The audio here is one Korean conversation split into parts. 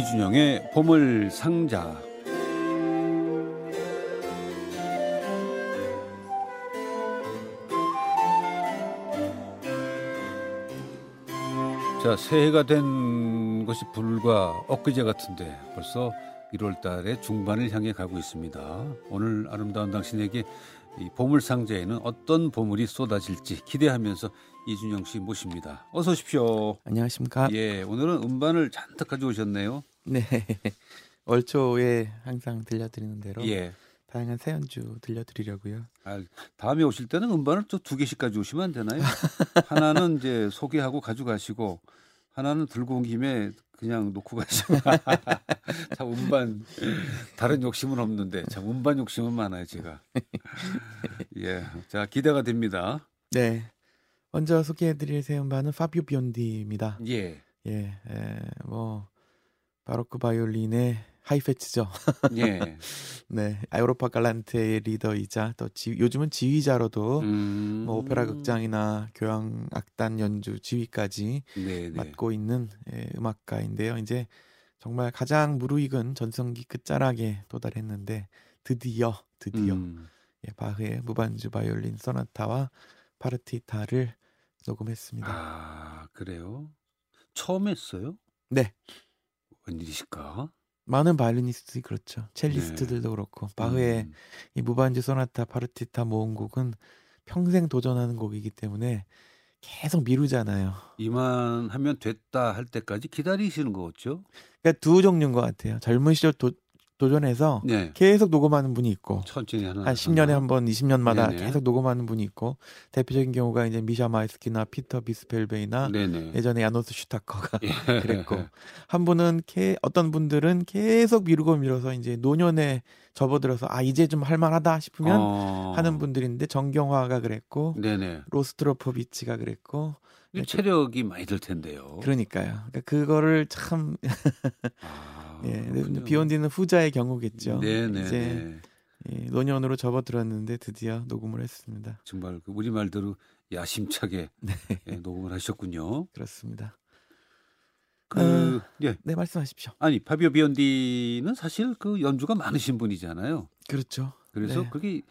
이준영의 보물 상자. 자, 새해가 된 것이 불과 엊그제 같은데 벌써 1월 달의 중반을 향해 가고 있습니다. 오늘 아름다운 당신에게 이 보물 상자에는 어떤 보물이 쏟아질지 기대하면서 이준영 씨 모십니다. 어서 오십시오. 안녕하십니까? 예, 오늘은 음반을 잔뜩 가져오셨네요. 네. 월 초에 항상 들려드리는 대로 예. 다양한 새 연주 들려드리려고요. 아, 다음에 오실 때는 음반을 또 두 개씩 가져오시면 안 되나요? 하나는 이제 소개하고 가져가시고 하나는 들고 온 김에 그냥 놓고 가시고. 참 음반 다른 욕심은 없는데 참 음반 욕심은 많아요 제가. 예, 자 기대가 됩니다. 네. 먼저 소개해드릴 새 음반은 파비오 비온디입니다. 예, 예, 에, 뭐 바로크 바이올린의 하이패치죠. 예. 네, 아우로파 갈란테의 리더이자 또 지, 요즘은 지휘자로도 음, 뭐 오페라 극장이나 교향 악단 연주 지휘까지 네, 네. 맡고 있는 예, 음악가인데요. 이제 정말 가장 무르익은 전성기 끝자락에 도달했는데 드디어 드디어 음, 예, 바흐의 무반주 바이올린 소나타와 파르티타를 녹음했습니다. 아 그래요? 처음 했어요? 네, 웬일이실까? 많은 바이올리니스트들이 그렇죠. 첼리스트들도 그렇고 바흐의 네. 음, 이 무반주 소나타 파르티타 모음곡은 평생 도전하는 곡이기 때문에 계속 미루잖아요. 이만 하면 됐다 할 때까지 기다리시는 거겠죠? 그러니까 두 종류인 것 같아요. 젊은 시절 도, 도전해서 네. 계속 녹음하는 분이 있고 천천히 하는 한 10년에 한 번, 20년마다 네네. 계속 녹음하는 분이 있고 대표적인 경우가 이제 미샤 마이스키나 피터 비스펠베이나 네네. 예전에 야노스 슈타커가 예. 그랬고 한 분은 게, 어떤 분들은 계속 미루고 미뤄서 이제 노년에 접어들어서 아 이제 좀 할만하다 싶으면 어. 하는 분들인데 정경화가 그랬고 네네. 로스트로포비치가 그랬고 체력이 많이 들 텐데요. 그러니까요. 그러니까 그거를 참 아, 예. 비욘디는 후자의 경우겠죠. 네네. 이제 예, 노년으로 접어들었는데 드디어 녹음을 했습니다. 정말 그 우리 말대로 야심차게 네, 예, 녹음을 하셨군요. 그렇습니다. 그 예. 네, 말씀하십시오. 아니 파비오 비온디는 사실 그 연주가 많으신 분이잖아요. 그렇죠. 그래서 네. 그게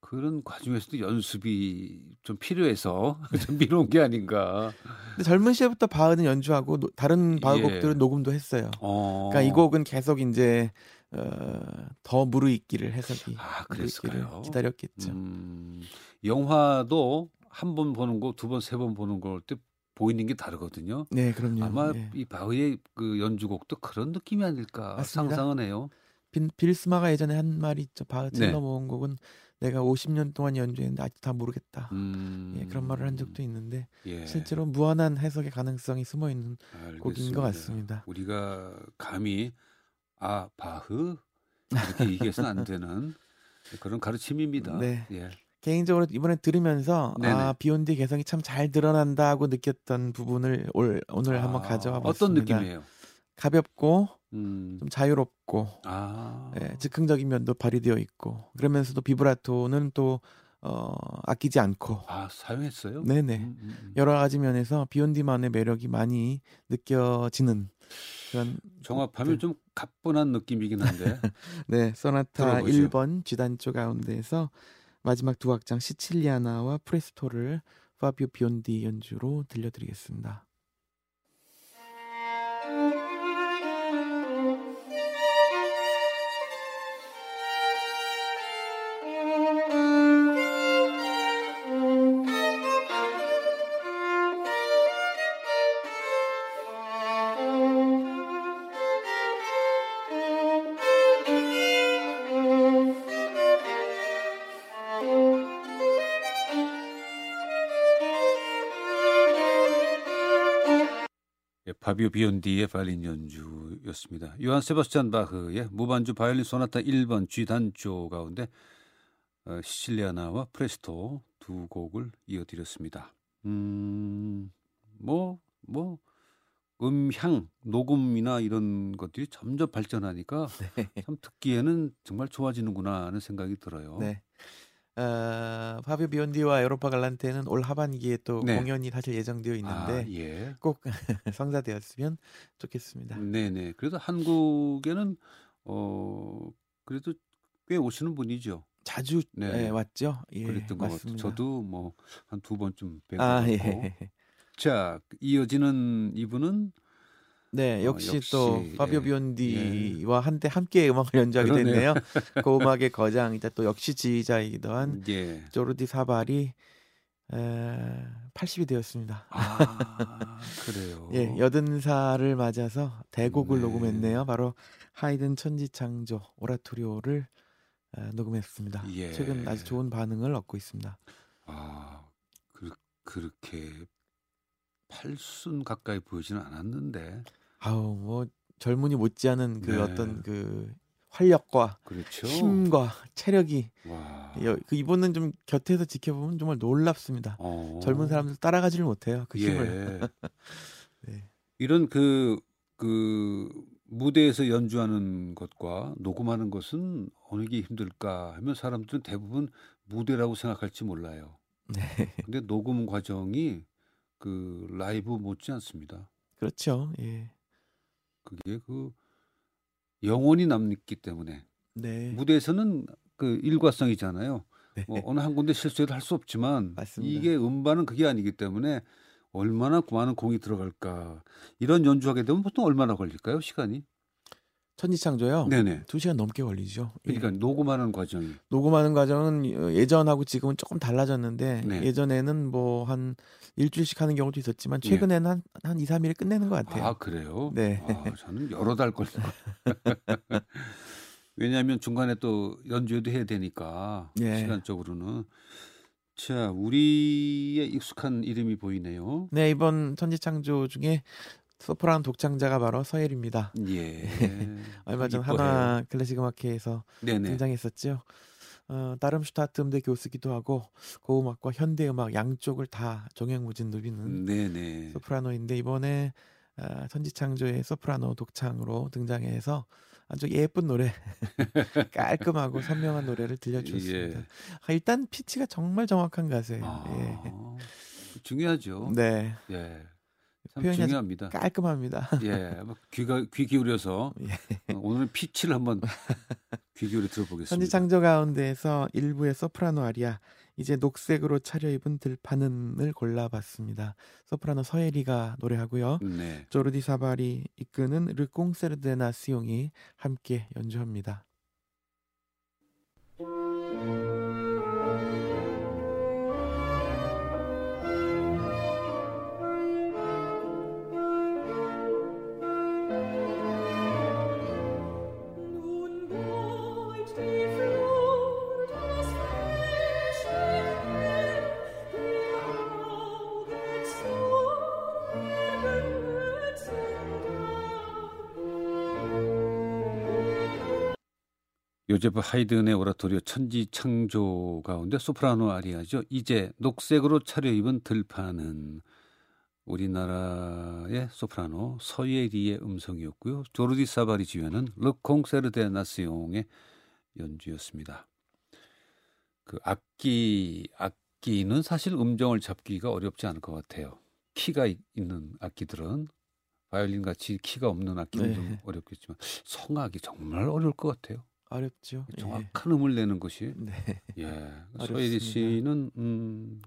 그런 과정에서도 연습이 좀 필요해서 좀 미뤄온 게 아닌가. 근데 젊은 시절부터 바흐는 연주하고 노- 다른 바흐 예. 곡들은 녹음도 했어요. 어. 그러니까 이 곡은 계속 이제 어, 더 무르익기를 해석이 아, 그랬을까요? 기다렸겠죠. 음, 영화도 한 번 보는 거, 두 번, 세 번 보는 걸때 보이는 게 다르거든요. 네, 그럼요. 아마 예. 이 바흐의 그 연주곡도 그런 느낌이 아닐까 맞습니다. 상상은 해요. 빈, 빌스마가 예전에 한 말이 있죠. 바흐 첼로 네. 모음곡은 내가 50년 동안 연주했는데 아직 다 모르겠다. 음, 예, 그런 말을 한 적도 있는데 예, 실제로 무한한 해석의 가능성이 숨어 있는 곡인 것. 같습니다. 우리가 감히 아 바흐 이렇게 얘기해서는 안 되는 그런 가르침입니다. 네. 예. 개인적으로 이번에 들으면서 네네. 아 비욘디 개성이 참 잘 드러난다고 느꼈던 부분을 올, 오늘 한번 아, 가져와 봤습니다. 어떤 느낌이에요? 가볍고 음, 좀 자유롭고 아, 예, 즉흥적인 면도 발휘되어 있고 그러면서도 비브라토는 또 어, 아끼지 않고 아 사용했어요? 네네 음, 음, 음. 여러 가지 면에서 비욘디만의 매력이 많이 느껴지는 그런 종합하면 좀 가뿐한 느낌이긴 한데 네 소나타 들어보죠. 1번 G단조 가운데에서 마지막 두 악장 시칠리아나와 프레스토를 파비오 비욘디 연주로 들려드리겠습니다. 예, 파비오 비온디의 바이올린 연주였습니다. 요한 세바스찬 바흐의 무반주 바이올린 소나타 1번 G 단조 가운데 어, 시칠리아나와 프레스토 두 곡을 이어드렸습니다. 음, 뭐, 뭐, 음향, 녹음이나 이런 것들이 점점 발전하니까 참 듣기에는 정말 좋아지는구나 하는 생각이 들어요. 네. 어, 파비오 비온디와 에우로파 갈란테는 올 하반기에 또 네. 공연이 사실 예정되어 있는데 아, 예. 꼭 성사되었으면 좋겠습니다. 네네. 그래도 한국에는 어 그래도 꽤 오시는 분이죠. 자주 네. 예, 왔죠. 예, 그랬던 것 같아요. 저도 뭐 한 두 번쯤 뵌것 아. 예. 자 이어지는 이분은 네, 어, 역시, 역시, 또 파비오 예. 비온디와 한때 함께 음악을 연주하게 그러네요. 됐네요. 그 음악의 거장이자 또 역시 지휘자이기도 한 예. 조르디 사발이 에, 80이 되었습니다. 아 그래요. 예, 여든 살을 맞아서 대곡을 네. 녹음했네요. 바로 하이든 천지창조 오라토리오를 에, 녹음했습니다. 예. 최근 아주 좋은 반응을 얻고 있습니다. 아 그, 그렇게 팔순 가까이 보이지는 않았는데 아우 뭐 젊은이 못지않은 그 네. 어떤 그 활력과 그렇죠. 힘과 체력이 와. 여- 그 이분은 좀 곁에서 지켜보면 정말 놀랍습니다. 어. 젊은 사람들 따라가지를 못해요. 그 힘을. 예. 네. 이런 그, 그 무대에서 연주하는 것과 녹음하는 것은 어느 게 힘들까 하면 사람들은 대부분 무대라고 생각할지 몰라요. 네. 근데 녹음 과정이 그 라이브 못지 않습니다. 그렇죠. 예. 그게 그 영혼이 남기 때문에 네. 무대에서는 그 일과성이잖아요. 네. 뭐 어느 한 군데 실수해도 할 수 없지만 맞습니다. 이게 음반은 그게 아니기 때문에 얼마나 많은 공이 들어갈까 이런 연주하게 되면 보통 얼마나 걸릴까요 시간이? 천지창조요. 네네. 두 시간 넘게 걸리죠. 예. 그러니까 녹음하는 과정이 녹음하는 과정은 예전하고 지금은 조금 달라졌는데 네. 예전에는 뭐 한 일주일씩 하는 경우도 있었지만 예. 최근에는 한, 한 2, 3일에 끝내는 것 같아요. 아 그래요? 네. 아, 저는 여러 달 거. 왜냐하면 중간에 또 연주도 해야 되니까 예. 시간적으로는 자 우리의 익숙한 이름이 보이네요. 네, 이번 천지창조 중에 소프라노 독창자가 바로 서예리입니다. 예. 얼마 전 이뻐해요. 하나 클래식 음악회에서 네네. 등장했었죠. 어, 다름슈타트 음대 교수기도 하고 고음악과 현대 음악 양쪽을 다 종횡무진 누비는 네네. 소프라노인데 이번에 아, 천지창조의 소프라노 독창으로 등장해서 아주 예쁜 노래, 깔끔하고 선명한 노래를 들려주었습니다. 예. 아, 일단 피치가 정말 정확한 가수예요. 아, 중요하죠. 예. 네, 예. 참 표현이 중요합니다. 깔끔합니다. 예. 막 귀가 귀 기울여서 예. 어, 오늘은 피치를 한번 귀 기울여 들어보겠습니다. 천지창조 가운데에서 일부의 소프라노 아리아 이제 녹색으로 차려입은 들판은을 골라봤습니다. 소프라노 서예리가 노래하고요. 네. 조르디 사발이 이끄는 르콩세르데 나시옹이 함께 연주합니다. 요제프 하이든의 오라토리오 천지 창조 가운데 소프라노 아리아죠. 이제 녹색으로 차려입은 들판은 우리나라의 소프라노 서예리의 음성이었고요. 조르디 사바리 지휘하는 르콩세르데 나스용의 연주였습니다. 그 악기 악기는 사실 음정을 잡기가 어렵지 않을 것 같아요. 키가 이- 있는 악기들은 바이올린 같이 키가 없는 악기는 네. 좀 어렵겠지만 성악이 정말 어려울 것 같아요. 어렵죠. 예. 정확한 음을 내는 것이 네. 예. 서예리 씨는 음,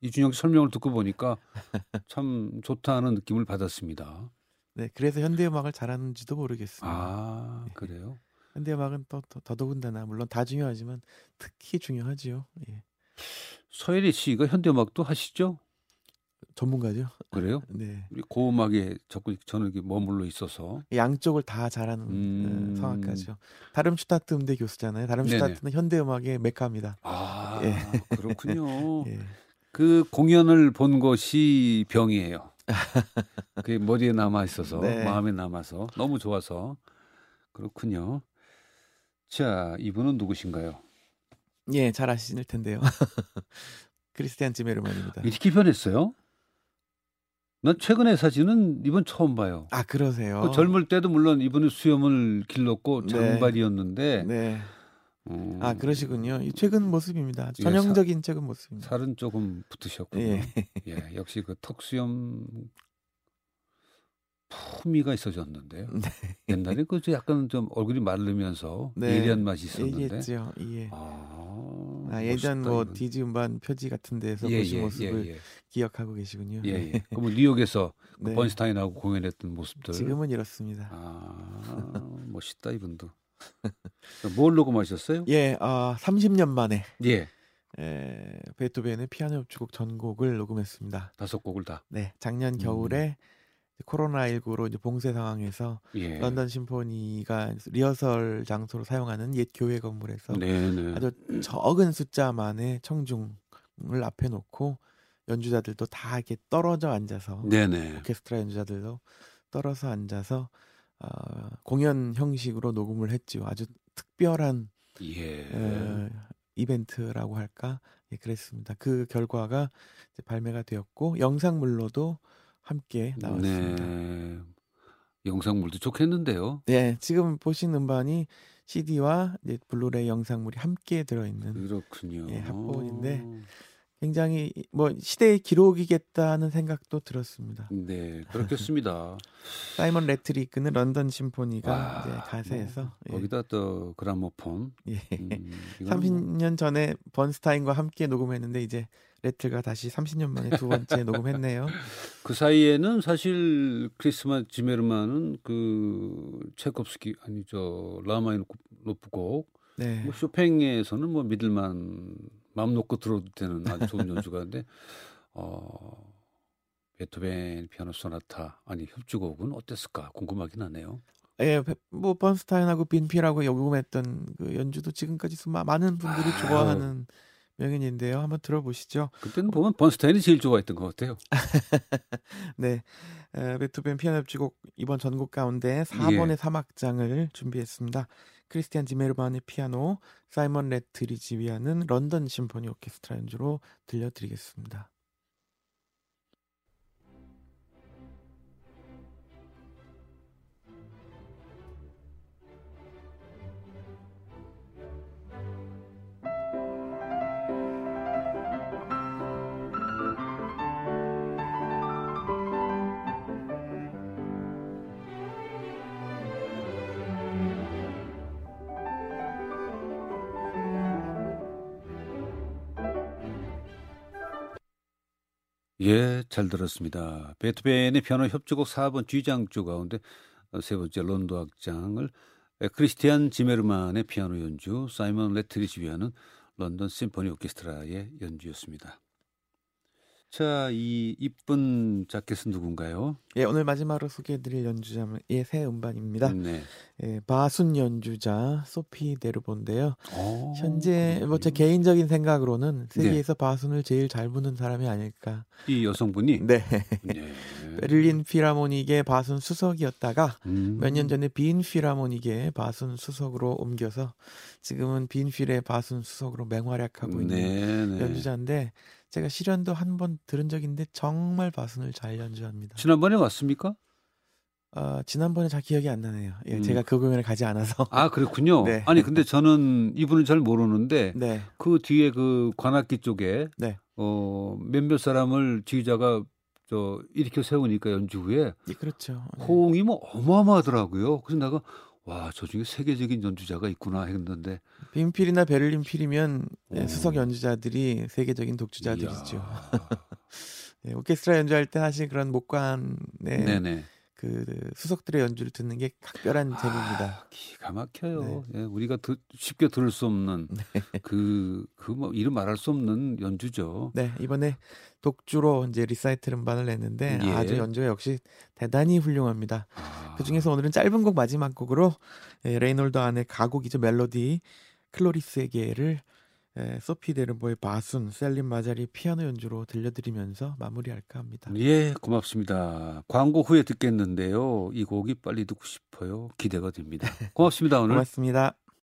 이준영 씨 설명을 듣고 보니까 참 좋다는 느낌을 받았습니다. 네, 그래서 현대 음악을 잘하는지도 모르겠습니다. 아 그래요? 현대 음악은 또, 또 더더군다나 물론 다 중요하지만 특히 중요하지요. 예. 서예리 씨가 현대 음악도 하시죠? 전문가죠. 그래요? 네. 우리 고음악에 자꾸 저는 머물러 있어서 양쪽을 다 잘하는 음. 어, 성악가죠. 다름슈타트 음대 교수잖아요. 다름슈타트는 현대 음악의 메카입니다. 아 예. 그렇군요. 예. 그 공연을 본 것이 병이에요. 그게 머리에 남아 있어서 네. 마음에 남아서 너무 좋아서 그렇군요. 자 이분은 누구신가요? 예, 잘 아실 텐데요. 크리스티안 지메르만입니다. 이렇게 변했어요? 난 최근의 사진은 이번 처음 봐요. 아, 그러세요. 그 젊을 때도 물론 이분은 수염을 길렀고 네. 장발이었는데 네. 음, 아 그러시군요. 이 최근 모습입니다. 예, 전형적인 최근 모습입니다. 살은 조금 붙으셨고. 예. 예, 역시 그 턱수염 품위가 있어졌는데요. 네. 옛날에 그 약간 좀 얼굴이 마르면서 네. 예리한 맛이 있었는데. 얘기했죠. 예. 아, 아, 예전 멋있다, 뭐. 디지 음반 표지 같은 데서 예, 보신 예, 모습을 예, 예. 기억하고 계시군요. 예, 예. 그럼 뉴욕에서 그 네. 번스타인하고 공연했던 모습들. 지금은 이렇습니다. 아, 멋있다 이분도. 뭘 녹음하셨어요? 예, 아 30년 만에 예, 에, 베토벤의 피아노 협주곡 전곡을 녹음했습니다. 다섯 곡을 다. 네, 작년 음. 겨울에 코로나19로 이제 봉쇄 상황에서 예. 런던 심포니가 리허설 장소로 사용하는 옛 교회 건물에서 네네. 아주 적은 숫자만의 청중을 앞에 놓고 연주자들도 다 이렇게 떨어져 앉아서 네네. 오케스트라 연주자들도 떨어서 앉아서 어, 공연 형식으로 녹음을 했죠. 아주 특별한 예. 어, 이벤트라고 할까? 예, 그랬습니다. 그 결과가 발매가 되었고 영상물로도 함께 나왔습니다. 네. 영상물도 좋겠는데요. 네, 지금 보신 음반이 CD와 블루레이 영상물이 함께 들어있는 그렇군요. 예, 합본인데. 굉장히 뭐 시대의 기록이겠다는 생각도 들었습니다. 네, 그렇겠습니다. 사이먼 래틀이 이끄는 런던 심포니가 와, 이제 가세에서 뭐, 예, 거기다 또 그라모폰. 예. 음, 이거는 뭐 30년 전에 번스타인과 함께 녹음했는데 이제 래틀이 다시 30년 만에 두 번째 녹음했네요. 그 사이에는 사실 크리스마 지메르만은 그 체콥스키 아니 저 라마니노프곡 네. 뭐 쇼팽에서는 뭐 믿을만 마음 놓고 들어도 되는 아주 좋은 연주가인데 어 베토벤 피아노 소나타 아니 협주곡은 어땠을까 궁금하긴 하네요. 예, 베- 뭐 번스타인하고 빈필하고 녹음했던 그 연주도 지금까지 수- 많은 분들이 아유. 좋아하는 명연인데요. 한번 들어보시죠. 그때는 보면 번스타인이 제일 좋아했던 것 같아요. 네, 에, 베토벤 피아노 협주곡 이번 전곡 가운데 예. 4번의 3악장을 준비했습니다. 크리스티안 지메르만의 피아노, 사이먼 래틀이 지휘하는 런던 심포니 오케스트라 연주로 들려드리겠습니다. 예, 잘 들었습니다. 베토벤의 피아노 협주곡 4번 G장조 가운데 어, 세 번째 론도 악장을 에, 크리스티안 지메르만의 피아노 연주, 사이먼 래틀이 지휘하는 런던 심포니 오케스트라의 연주였습니다. 자, 이 이쁜 자켓은 누군가요? 예, 오늘 마지막으로 소개해드릴 연주자는 예, 새 음반입니다. 네. 예, 바순 연주자 소피 데르본데요. 어, 현재 뭐제 그렇군요. 개인적인 생각으로는 네. 세계에서 바순을 제일 잘 부는 사람이 아닐까. 이 여성분이 네, 네. 베를린 필하모닉의 바순 수석이었다가 음. 몇년 전에 빈 필하모닉의 바순 수석으로 옮겨서 지금은 빈 필의 바순 수석으로 맹활약하고 있는 네, 네. 연주자인데 제가 실연도 한 번 들은 있는데 정말 바순을 잘 연주합니다. 지난번에 왔습니까? 어, 지난번에 잘 기억이 안 나네요. 예, 음. 제가 그 공연을 가지 않아서. 아, 그렇군요. 네. 아니, 근데 저는 이분은 잘 모르는데 네, 그 뒤에 그 관악기 쪽에 네. 어 몇몇 사람을 지휘자가 저 일으켜 세우니까 연주 후에 예, 그렇죠. 네. 호응이 뭐 어마어마하더라고요. 그래서 내가 와 저 중에 세계적인 연주자가 있구나 했는데 빈필이나 베를린 필이면 예, 오. 수석 연주자들이 세계적인 독주자들이죠. 예, 오케스트라 연주할 때 사실 그런 목관의 네네. 그 수석들의 연주를 듣는 게 각별한 재미입니다. 아, 기가 막혀요. 네. 예, 우리가 드- 쉽게 들을 수 없는 그그 뭐 이름 말할 수 없는 연주죠. 네, 이번에 독주로 이제 리사이틀 음반을 냈는데 예. 아주 연주가 역시 대단히 훌륭합니다. 아, 그 중에서 오늘은 짧은 곡 마지막 곡으로 예, 레이날도 안의 가곡이죠 멜로디 클로리스에게를 예, 소피 데르보의 바순, 셀림 마자리 피아노 연주로 들려드리면서 마무리할까 합니다. 예, 고맙습니다. 광고 후에 듣겠는데요. 이 곡이 빨리 듣고 싶어요. 기대가 됩니다. 고맙습니다 오늘. 고맙습니다.